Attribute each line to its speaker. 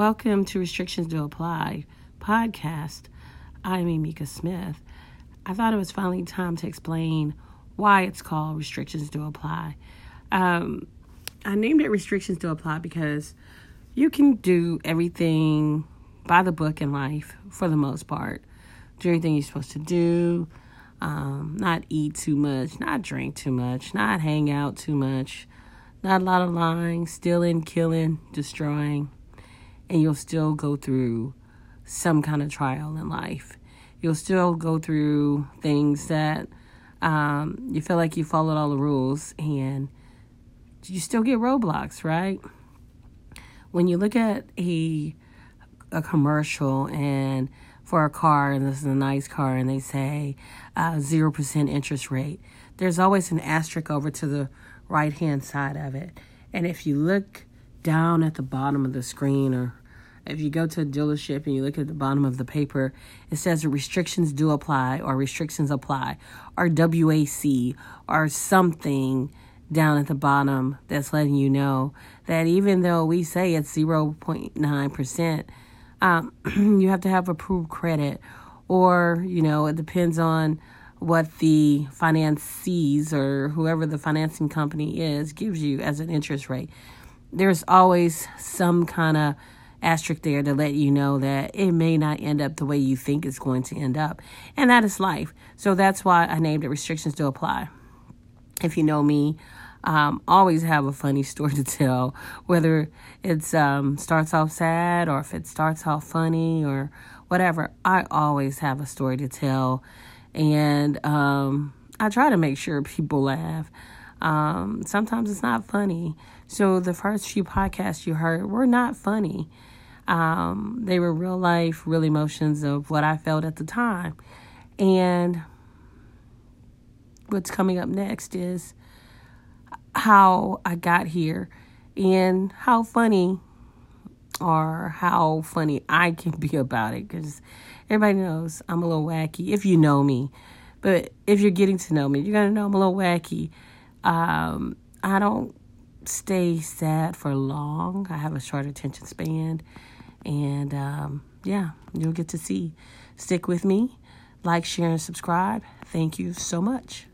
Speaker 1: Welcome to Restrictions Do Apply podcast. I'm Amika Smith. I thought it was finally time to explain why it's called Restrictions Do Apply. Um, I named it Restrictions Do Apply because you can do everything by the book in life for the most part. Do everything you're supposed to do, um, not eat too much, not drink too much, not hang out too much, not a lot of lying, stealing, killing, destroying and you'll still go through some kind of trial in life. You'll still go through things that um, you feel like you followed all the rules and you still get roadblocks, right? When you look at a a commercial and for a car and this is a nice car and they say uh, zero uh, percent interest rate, there's always an asterisk over to the right hand side of it. And if you look down at the bottom of the screen or if you go to a dealership and you look at the bottom of the paper, it says restrictions do apply or restrictions apply or WAC or something down at the bottom that's letting you know that even though we say it's 0.9%, um, you have to have approved credit or, you know, it depends on what the finance sees or whoever the financing company is gives you as an interest rate. There's always some kind of asterisk there to let you know that it may not end up the way you think it's going to end up. And that is life. So that's why I named it Restrictions Do Apply. If you know me, um, always have a funny story to tell, whether it um, starts off sad or if it starts off funny or whatever. I always have a story to tell, and um, I try to make sure people laugh. Um, sometimes it's not funny. So the first few podcasts you heard were not funny. Um, they were real life, real emotions of what I felt at the time. And what's coming up next is how I got here and how funny or how funny I can be about it because everybody knows I'm a little wacky if you know me. But if you're getting to know me, you're going to know I'm a little wacky. Um, I don't stay sad for long, I have a short attention span. And um, yeah, you'll get to see. Stick with me, like, share, and subscribe. Thank you so much.